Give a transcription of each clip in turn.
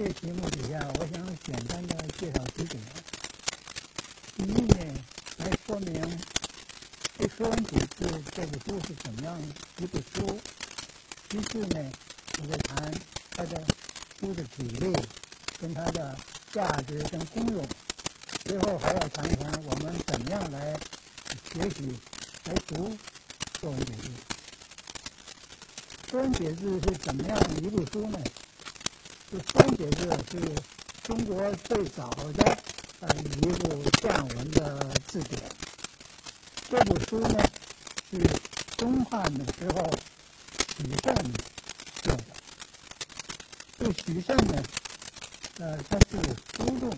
这个题目底下，我想简单的介绍几点。第一呢，来说明这《说文解字》这部书是怎么样一部书。其次呢，我再谈它的书的体例，跟它的价值跟功用。最后还要谈谈我们怎么样来学习、来读。《说文解字》，《说文解字》是怎么样一部书呢？这《三节字》是中国最早的呃一部象文的字典。这部书呢是东汉的时候许慎做的。这许慎呢，呃，他是苏仲，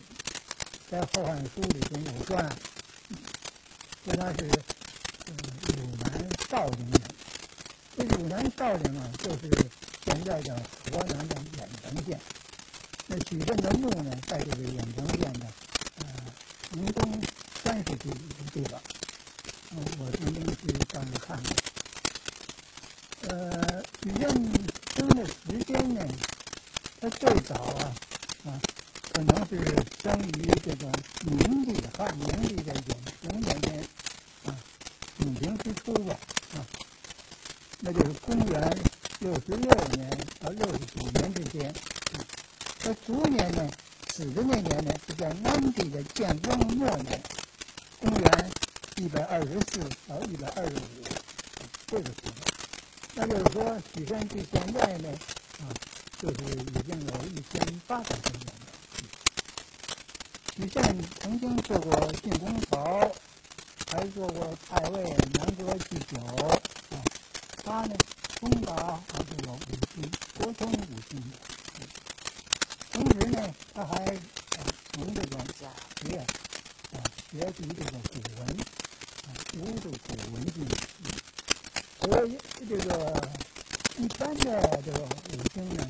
在《后汉书》里边有传，说他是。汝南少陵人，这汝南少陵啊，就是在的河南的郾城县。那许慎的墓呢，在这个郾城县的呃城东三十几里的地方。嗯，我曾经去上面看过。呃，许慎生的时间呢，他最早啊啊，可能是生于这个明帝汉明帝的永平年间啊。永平之初吧，啊，那就是公元六十六年到六十九年之间。他卒年呢，死的那年呢，是在安帝的建光末年，公元一百二十四到一百二十五，这个时候。那就是说，许慎距现在呢，啊，就是已经有一千八百多年了。许慎曾经做过晋公曹。还做过太尉、南阁祭酒啊。他呢，通达这个五星，国通五星的。同时呢，他还从这个假学啊学习这个古文啊，读这个古文经。所以这个一般的这个五经呢，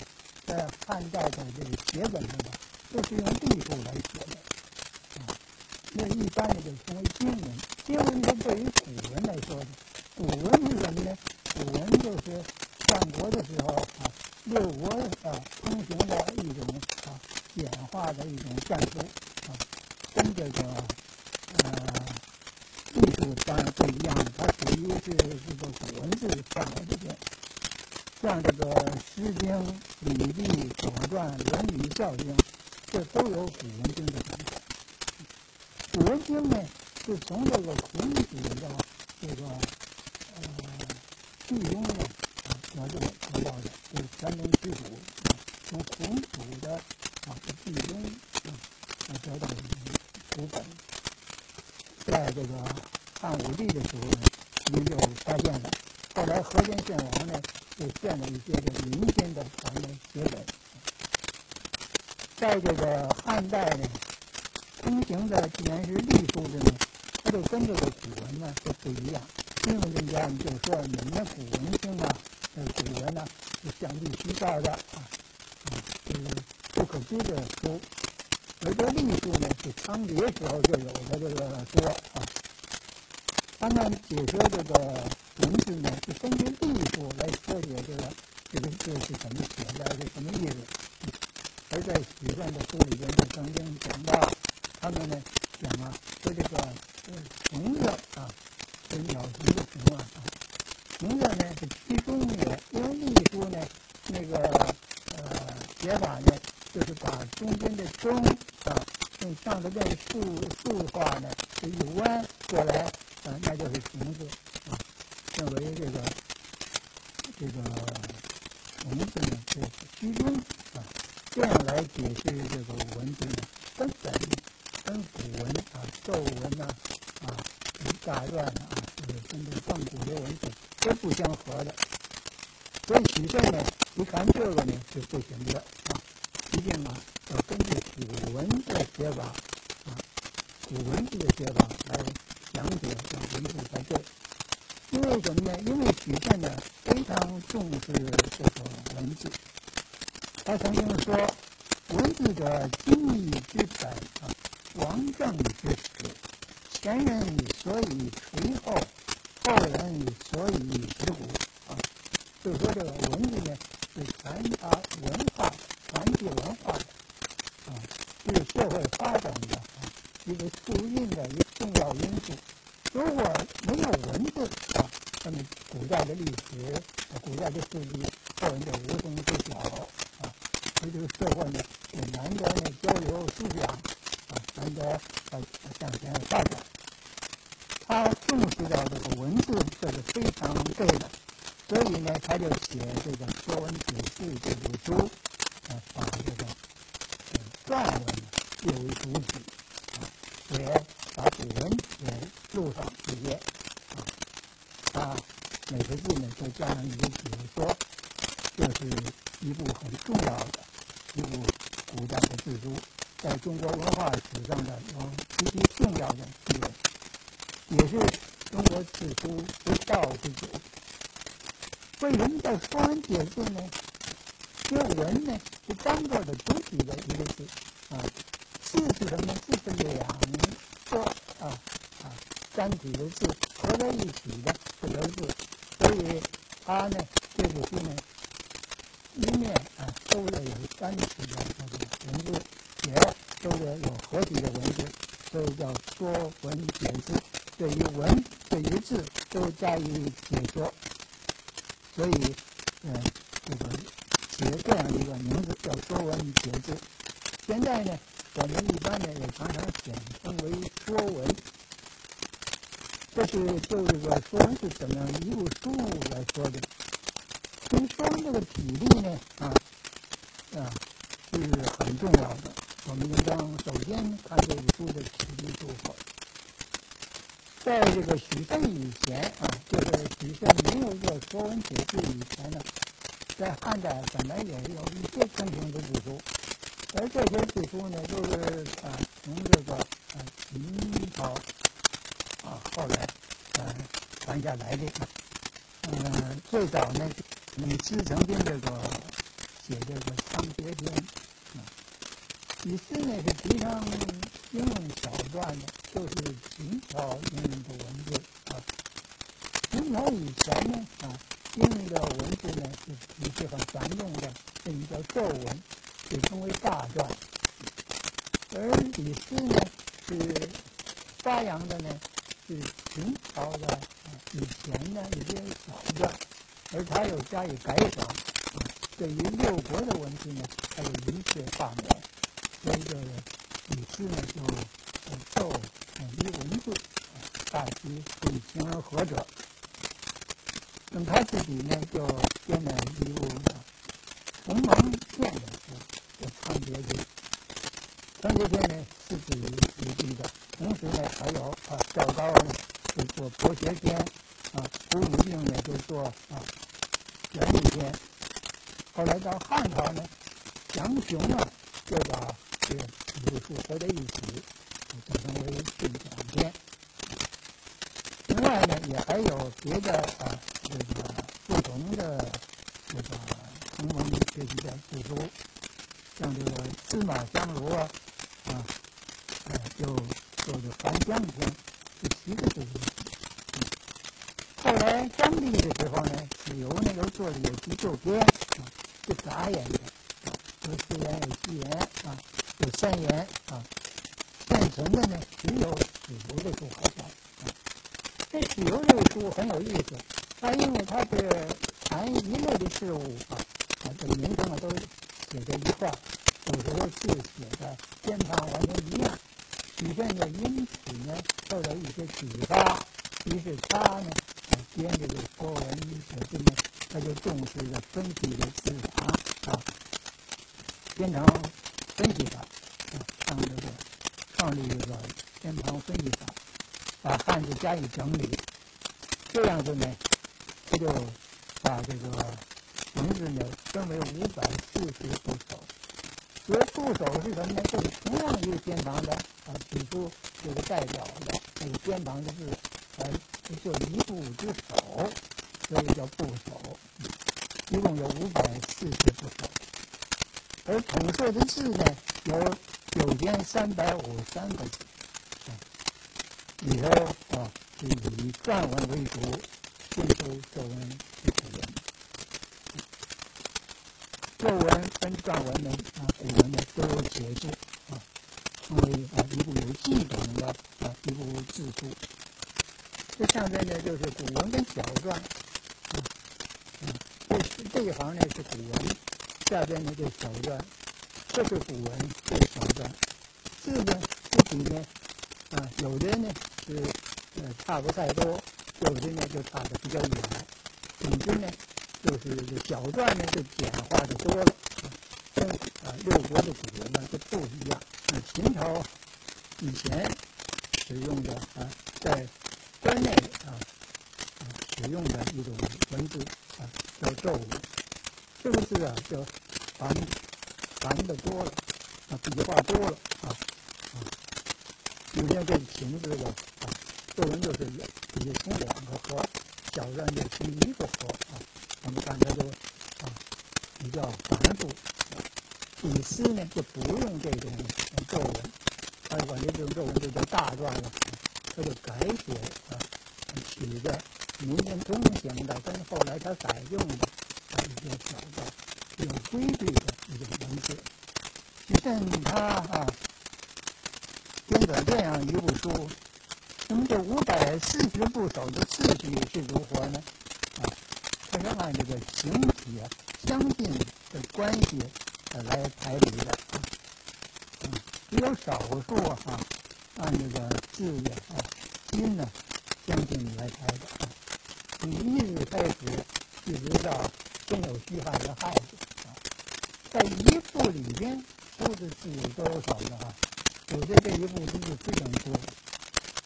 在汉代的这个写本上呢，都是用隶书来写的啊。那一般的就称为经文。经文是对于古文来说的，古文是什么呢？古文就是战国的时候啊，六国啊通行的一种啊简化的一种战书啊，跟这个呃艺术当然不一样，它属于是这个古文字范围里边，像这个《诗经》《礼记》《左传》《论语》《孝经》，这都有古文经的成分。古文经呢？是从这个孔子的这个呃序中呢啊得这个得到的，就是山东曲谱啊，从孔子的啊序中啊得到的图本，在这个汉武帝的时候呢，您就发现了。后来河间献王呢，就建了一些这个民间的传的写本。在这个汉代呢，通行的既然是隶书的呢。它就跟这个古文呢就不一样。金融专家们就说，你们的古文经啊，这古文呢是像隶书造的啊，啊，是不可知的书。而这隶书呢，是仓颉时候就有的这个说啊。他们解说这个文字呢，是根据隶书来说解这个这个字是怎么写的，是什么意思。而在许慎的书里边就曾经讲到，他们呢讲啊，说这个。虫子啊，是鸟虫的虫啊。虫子呢是其中也，因为隶书呢那个呃写法呢，就是把中间的中啊用上头这竖竖画呢是一弯过来啊，那就是虫子啊。认为这个这个虫子呢是居中啊，这样来解释这个文字呢，根本跟古文啊咒文呐。啊，大段啊，就是跟这个上古的文字都不相合的，所以许慎呢，一看这个呢是不行的啊，一定啊要根据古文的写法啊，古文字的写法来讲解这文字才对。因为什么呢？因为许慎呢非常重视这个文字，他曾经说：“文字者，精义之本啊，王政之始。”前人所以垂后，后人所以识古啊，就说这个文字呢是传达文化、传递文化的啊，是社会发展的啊一个促进的一个重要因素。如果没有文字啊，那么古代的历史、古代的事迹，后人就无从知晓啊。所以这个社会呢，也难得呢交流思想啊，难得呃向前发展。他重视到这个文字，这是非常对的。所以呢，他就写这个《说文解字》这本书，啊，把这个篆文列为主体，也把古文也录上这些，啊，他每个字呢再加上一个解说，这是一部很重要的一部古代的字书，在中国文化史上的有极其重要的地位。也是中国字书之道之祖。为什么叫《说文解字》呢？这文呢是单个的主体的一个字啊，字是什么呢？字是两个啊啊单体的字合在一起的这个字，所以它呢这部书呢一面啊都要有单体的这个文字，也都要有合体的文字，所以叫《说文解字》。对于文，对于字，都加以解说，所以，嗯，这个起了这样一个名字叫《说文解字》。现在呢，我们一般呢也常常简称为《说文》。这是就这个《说文》是怎么样一部书来说的？因为《说文》这个体例呢，啊，啊，是很重要的。我们应当首先看这部书的体例如何。在这个许慎以前啊，就是许慎没有做《说文解字》以前呢，在汉代本来也有一些正经的字书，而这些字书呢，就是啊从这个啊秦朝啊后来啊传下来的。嗯，最早呢，李斯曾经这个写这个《仓颉篇》啊，李斯呢是提倡应用小篆的，就是秦朝用的文字啊。秦朝以前呢啊，用的文字呢是一些很繁重的，这一叫咒文，被称为大篆。而李斯呢是发扬的呢是秦朝的啊以前的一些小篆，而他又加以改少，对于六国的文字呢，他有一切罢免，所以这个。李斯呢，就受统一文文字，大体以形而合者。那么他自己呢，就编了一部《鸿蒙剑》的书，叫《仓颉篇》。仓颉篇呢，是自于李记的，同时呢，还有啊，赵高呢就做《博学篇》，啊，胡武定呢就做啊《元历篇》。后来到汉朝呢，杨雄啊就把这个。几部书合在一起，就称为《训讲篇》。另外呢，也还有别的啊，这个不同的这个同文学习的字书，像这个司马相如啊，啊，呃，就做的《还乡篇》，是七个字书。后来张帝的时候呢，子由呢又做了有急救篇，啊，是杂言的，有四言有七言啊。有三言啊，现存的呢只有史游的书还在啊。这史游这个书很有意思，它因为它是谈一类的事物啊，啊，这名称啊都写在一块儿，有时候字写的偏旁完全一样。许慎呢因此呢受到一些启发，于是他呢编这个《说文解字》呢，他就重视着分析的字法啊，编成。分析法，啊，创这个创立一个偏旁分析法，把汉字加以整理，这样子呢，他就把这个文字呢分为五百四十部首。所谓部首是什么呢？就是同样一个偏旁的啊，举出这个代表的这个偏旁的字，而就一部之首，所以叫部首。一共有五百四十部首。而统摄的字呢，有九千三百五十三个字，里头以篆文为主，印出作文是古文。作文跟篆文呢，啊，古文呢都有节制啊，成为啊一部有系统的啊一部字书。这上边呢就是古文跟小篆，啊，啊，这这一行呢是古文，下边呢就是小篆，这是古文，这是小篆。字呢字体呢，啊，有的呢是呃差不太多，有的呢就差的比较远，总之呢。就是小篆呢，就简化的多了，跟啊六国的古文呢就不一样。那秦朝以前使用的啊，在关内啊啊使用的一种文字啊，叫纣文。这个字啊，就繁繁的多了啊，笔画多了啊啊。有些这秦字的作，文就是也从两个合，小篆就从一个合啊。我们看它就啊比较繁复，李斯呢就不用这种皱纹，他管这种皱纹就叫大篆了，他就改写啊，取的民间通行的，跟后来他改用的啊一些小篆，有规律的一种文字。你看他啊编纂这样一部书，那么这五百四十部首的次序是如何呢？啊？它是按这个形体啊相近的关系呃来排比的啊，只有少数哈按这个字呀啊音呢相近来排的啊，从一日开始一直到真有虚汉的汉字啊，在一部里边出的字有多少呢啊？有的这一部字非常多，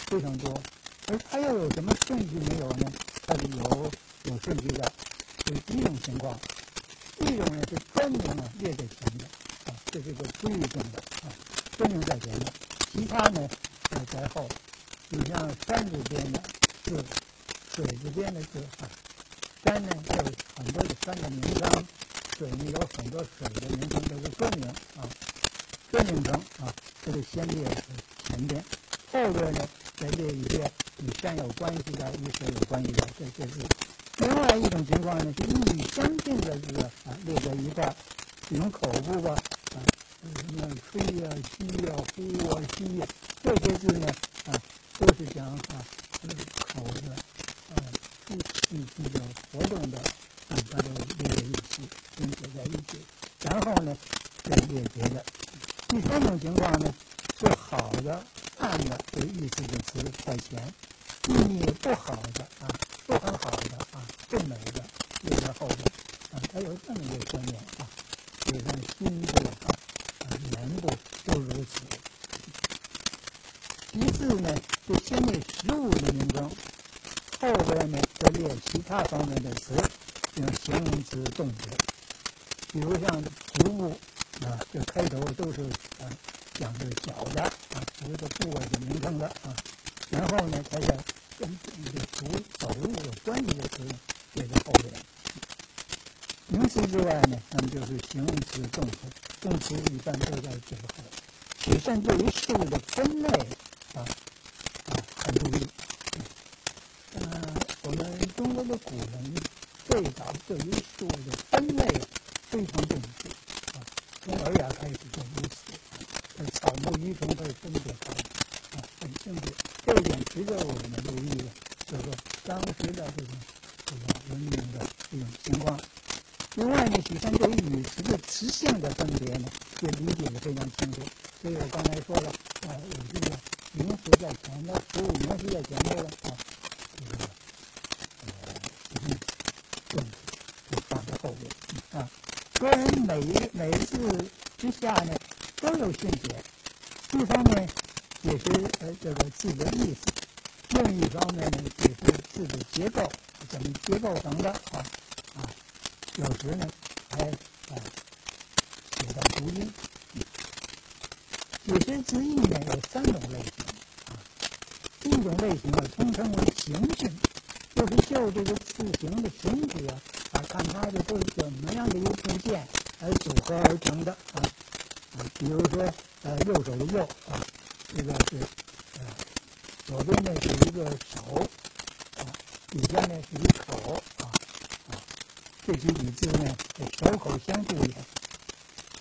非常多，而它又有什么顺序没有呢？它是有。有顺序的，有一种情况；一种呢是专名啊列在前面，啊，这是个规律性的啊，专名在前面，其他呢在在后。你像山字边的字，水字边的字啊，山呢有很多的山的名称，水呢有很多水的名称，都是专名啊，专名称啊，这就先列在前边，后边呢再列一些与山有关系的、与水有关系的这些字。另外一种情况呢，是意义相近的字啊列在一块儿，比如口部吧，啊，什么吹呀、吸呀、呼啊、吸呀，这些字呢，啊，都是讲啊，这个口的啊，出气比较活动的，啊，它都列在一起，拼写在一起。然后呢，再列别的。第三种情况呢，是好的、暗的有意思的词在前，意义不好的啊。不很好的啊，不美的留在后边啊，它有这么一个观念啊，就像心部啊、啊言部都如此。其次呢，就先列食物的名称，后边呢再列其他方面的词，用形容词、动词。比如像植物啊，这开头都是啊讲这个小的啊，植的部位的名称的啊，然后呢才叫。跟这个走走路有关系的词写在后边。名词之外呢，那么就是形容词、动词。动词一般都在最后。许慎对于事物的分类啊啊很注意。嗯，我们中国的古人最早对于事物的分类非常重视啊，从尔雅开始就如此。草木鱼虫可以分别开啊，很清楚。这一点随着我们留意的，就是说当时的这种这种文明的这种情况。另外呢，许慎对于语词的词性的分别呢，也理解的非常清楚。所以我刚才说了，啊，有这个名词在前面，实物名词在前面了啊，这个呃，动词就放在后边啊。虽然每每字之下呢都有训写，一方面。解释呃这个字的意思，另一方面呢，解释字的结构，怎么结构成的啊啊，有时呢还啊写到读音。解释字义呢有三种类型啊，一种类型呢通称为形训，就是就这个字形的形体啊啊，看它的都是怎么样的一个部件来组合而成的啊啊，比如说呃右手的右啊。这个是呃左边呢是一个手，啊，底下呢是一口，啊，啊，这几笔字呢手口相对应。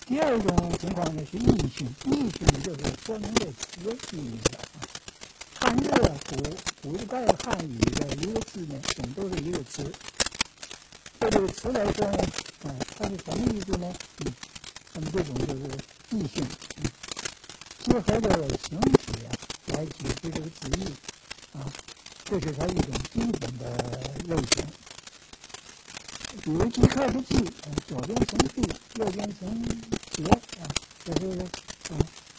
第二种情况呢是意训，意训就是说明这词意义的啊。汉字古古代汉语的一个字呢，总都是一个词。对这个词来说呢，啊，它是什么意思呢？嗯，那么这种就是意训，结合着形体啊来解释这个词义，啊，这是它一种基本的类型。比如即刻的即，左边成地，右边成节，啊，这是啊，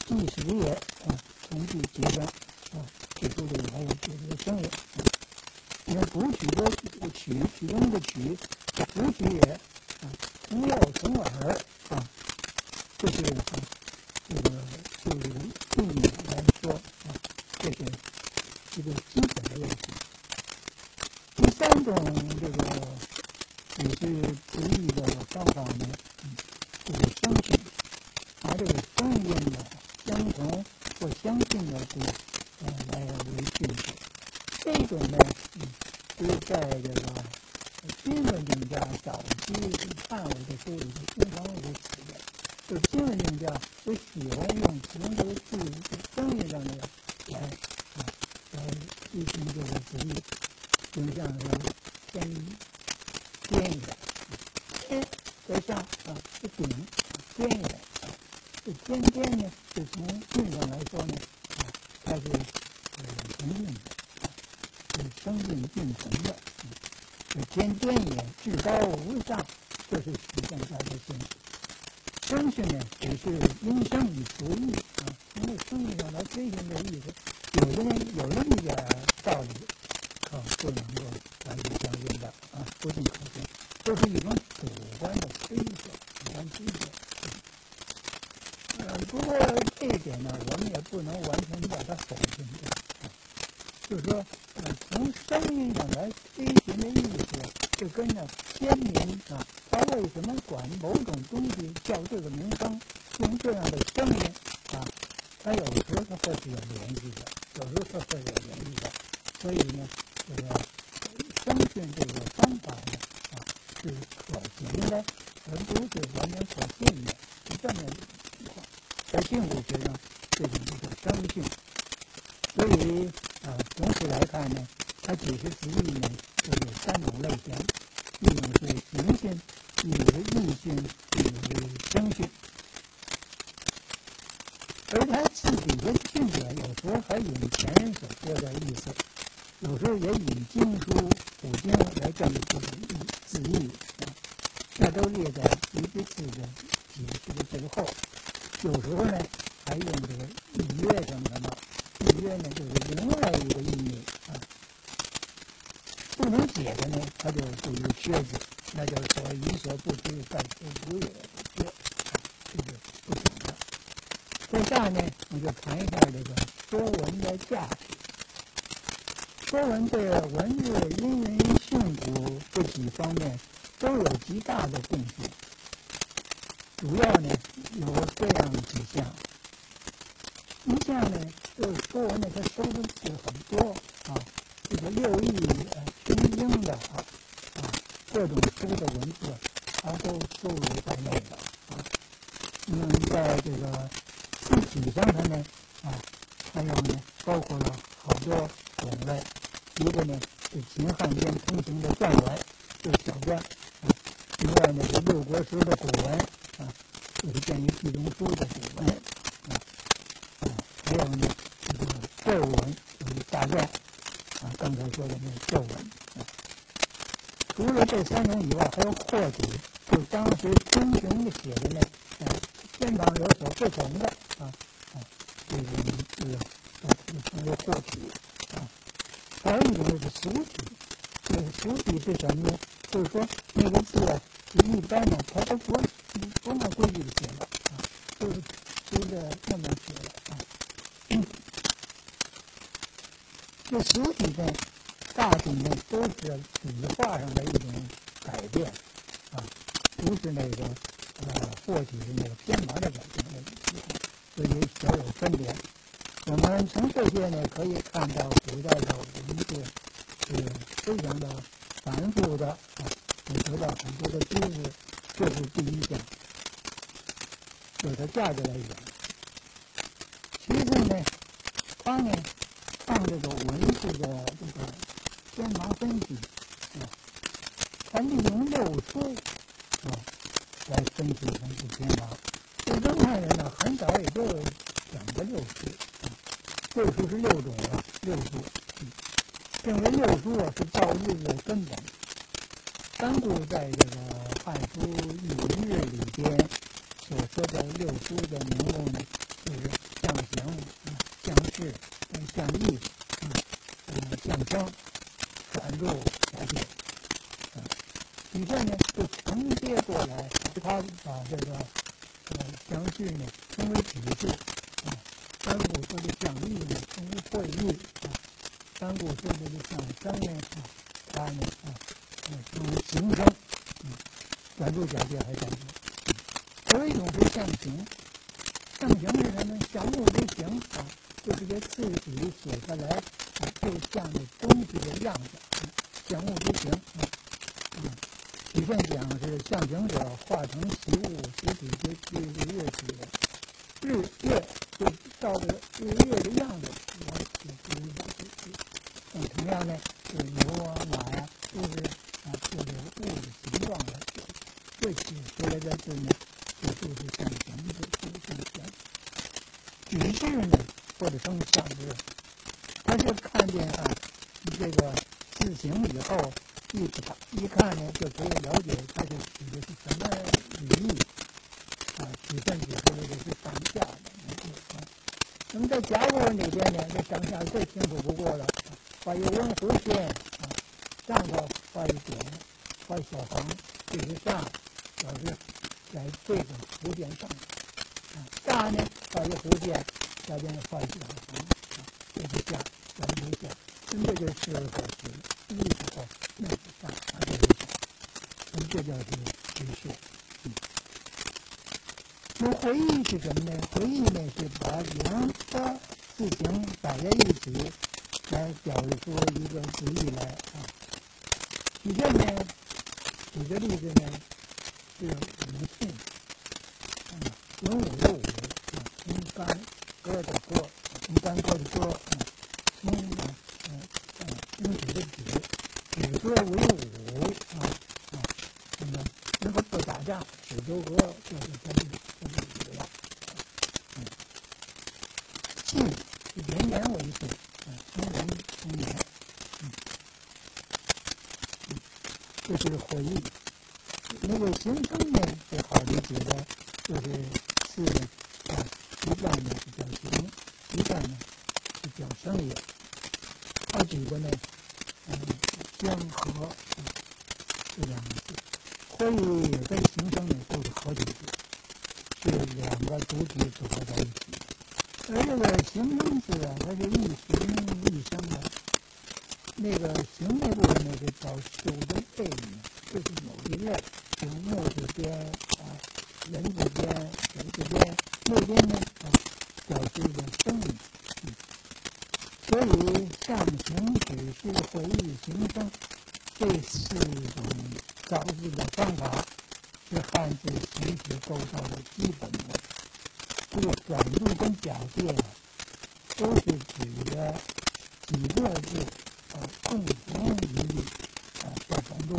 即时也，啊，从地结上，啊，这说的还有就是声音，你看补曲的曲，曲中的曲，补曲也，啊，从右从耳，啊，这是啊，这个就定义来说，啊，这是一个基本的问题。第三种这个。也是词义的方法呢，就是声训，拿这个声音的相同或相近的字，呃，来为训词。这种呢，是在这个新文定家早期汉武的时候里头经常如此的。就新文定家就喜欢用从这个字声音上面来啊来进行这个词义，就像是先。尖一点，尖在上啊，是顶，尖一点啊。这尖尖呢，是从韵上来说呢，啊，它是呃同韵的，是声韵并同的。这尖尖也，至高无上，这是体现它的性。声训呢，只是音声与词义啊，从这声韵上来推行这意思。有的呢，有那么一点道理。啊，不能够完全相信的啊，不尽可信，这是一种主观的推测，主观推测。呃，不过这一点呢，我们也不能完全把它否定掉。就是说，呃，从声音上来推行的意思，就跟着先民啊，他为什么管某种东西叫这个名称，用这样的声音啊，它有时候它会是有联系的，有时候它会有联系的，所以呢。这个相信这个方法呢，啊，是可行的，而不是完全可信的，是这么一种情况。在幸福学上，这种叫相信。所以啊，总体来看呢，它解释词义呢，就有三种类型：一种是形性，你的意性，一种是声性。而他自己的训者，有时候还引前人所说的意思。有时候也以经书古经来证明这个意字义啊，那都列在一个字的解释的最后。有时候呢，还用这个预约什么的，预约呢就是另外一个意义啊。不能解的呢，他就属于缺字，那就是说于所不知，但所不也，这个不懂的。在下呢，我就谈一下这个说文的价值。说文对文字音韵训诂这几方面都有极大的贡献。主要呢有这样几项。一项呢就是说文呢，它收的字很多啊，这个六艺呃群英的啊各种书的文字，它都收录在内的啊。嗯，在这个字体上头呢啊，还有呢包括了好多种类。一个呢是秦汉间通行的篆文，就是小篆；另外呢是六国时的古文，啊，就是见于记中书的古文，啊，啊，还有呢这个咒文，就是大篆，啊，刚才说的那个咒文。这三种以外，还有霍体，就当时通行的写的呢，啊，偏旁有所不同的，啊，啊，这种字，啊，就称为霍体。还有一种就是俗体，这个俗体是什么呢？就是说那个字啊，一般呢，它都不不按规矩的写的啊，都是随着慢慢写的啊。这俗体呢，大体呢都是笔画上的一种改变啊，不是那个呃，或许是那个偏旁的改变，所以小有分别。我们从这些呢可以看到，古代的文字是非常的的啊，你得到很多的知识。这是第一点，有它价值来源。其次呢，他呢看这个文字的这个天盲分析啊，他利用六书啊来分析文字天盲。这正汉人呢，很早也就讲过六书啊，六书是六种啊，六书，认为六书啊是造日的根本。三顾在这个《汉书·艺文日》里边所说的六书的名目呢，就是象形、象势、象意、嗯、象声、传入、来解。啊，以下呢就承接过来，他把这个呃象势呢称为体式，啊，三顾说的象意呢称为会意，啊，三顾说的这象声呢，啊，他呢啊。嗯形声，嗯，原著讲解还讲究。还有一种是象形，象形是什么呢？象物之形啊，就是这字体写下来啊，就像那东西的样子，象物之形啊。嗯，体现讲是象形者，化成习物，实体就日日体，日月就照着日月的样子来写出一个字体。那么同样呢，是牛啊、马呀，都是。啊，或者物的形状来写，这写出来的字呢，就就是象形字，就是象形。指示呢，或者称象字，他就看见啊，这个字形以后，一看一看呢，就可以了解它是指的是什么语义。啊，举证指出来的是上下的。那么在甲骨文里边呢，这上下最清楚不过了，画一文弧线啊。上头画一点，画小横，这是上，表示在这个弧线上。啊，下呢画一弧线，下边画一小横，啊，这是下，表示下。那么这就是四个口诀，一是后，那是上，二是下。那这叫是直线。那回忆是什么呢？回忆呢是把两个字形摆在一起，来表示出一个字义来啊。底下呢，举个例子呢，是鲁迅，嗯，文武的武，啊，从干戈的戈，从干戈的戈，啊，从啊，嗯嗯，从举的举，举戈为武，啊啊，那么如果不打架，举戈就是跟跟武了，嗯，信以人言为信，啊，从人从言。这是回忆，那个形声呢是好理解的，就是是啊，一半呢是叫形，一半呢是叫声也。好几个呢，嗯，相合这两个字，回忆跟形声呢都是合体字，是两个主体组合在一起。而这个形声字啊，它是一形一声的。那个形那部分呢，就叫修的背呢，就是某一类，就木字边啊，人字边，水字边，那边呢啊，表示一个生。所以象形、指示、回忆、形声这四种造字的方法，是汉字形体构造的基本的。这个转录跟表变，都是指的几个字。共同一啊，叫转度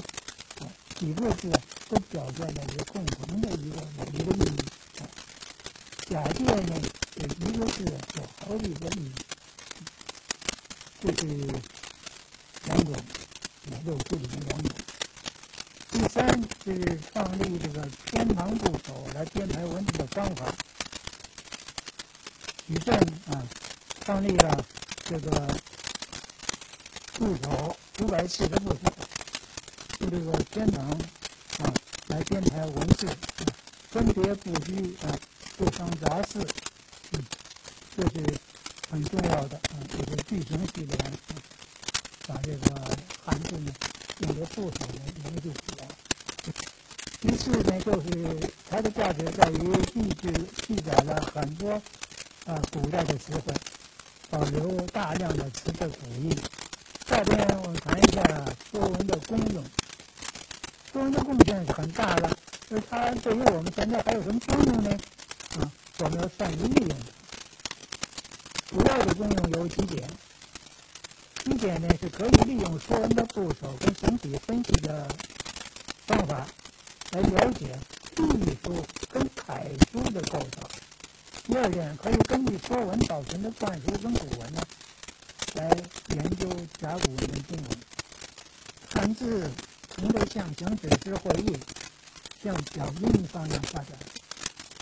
啊，几个字都表现了一个共同的一个一个意义。假借呢，是一个是有合的一个意义，这是两种，六书里面两种。第三是创立这个天盲部首来编排文字的方法。举证啊，创立了这个。部首五百七十部首，就这个天能啊，来编排文字，分别布局啊，不生杂事，嗯，这是很重要的啊，这是句型系列，把这个汉字呢用的部首呢研究起来。第四呢，就是它的价值在于记记记载了很多啊古代的词汇，保留大量的词的古义。下边我们谈一下说文的功用。说文的贡献是很大的，那它对于我们现在还有什么功用呢？啊，我们要善于利用它。主要的功用有几点。第一点呢，是可以利用说文的部首跟形体分析的方法来了解隶书跟楷书的构造。第二点，可以根据说文保存的篆书跟古文呢，来研究甲骨文经文。汉字应该向行指示会意，向脚印方向发展，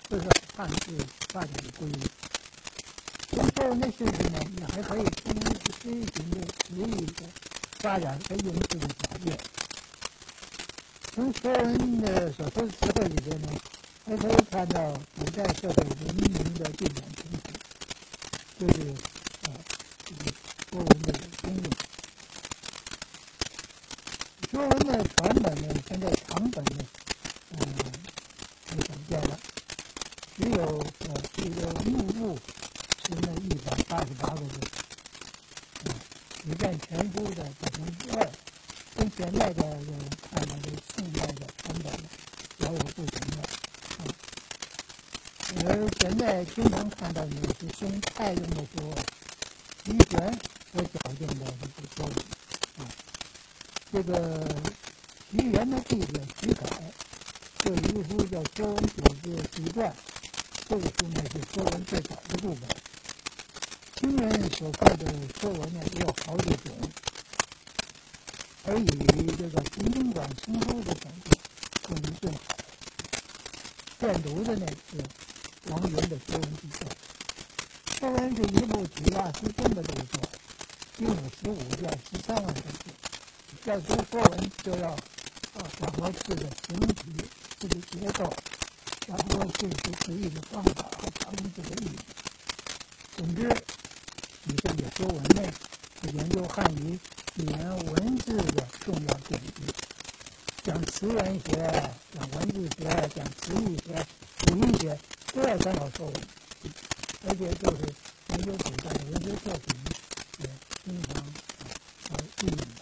这是汉字发展的规律。从说文的事实呢，也还可以从诗行的词义的发展和用字的表现。从说文的所说的词汇里边呢。还可以看到古代社会文明的进展情形，就是啊，这个说文的功用。说文的传本呢，现在长本呢，嗯，很少见了，只有呃这个目录是那一百八十八个字，啊，只占全书的百分之二，跟现在的看到的宋代的传本呢，稍有不同的。而现在经常看到的是用太用的时候，徐玄所矫正的这个说文啊，这个徐元的弟子徐凯，这一书叫《说文解字集传》，这个书呢是说文最早的部分。清人所看的说文呢也有好几种，而以这个秦宾馆新书的讲究可能最好。现读的呢是。王源的说文集作，说文是一部举亚思中的著作，一五十五卷，十三万字。要读说文，就要啊掌握字的形体、字的结构，掌握字词词义的方法和常字的意义。总之，你这个说文呢，是研究汉语语言文字的重要典籍，讲词源学，讲文字学，讲词义学、古义学。都要参考说文，而且就是研究古代的文学作品，也经常啊啊运用到。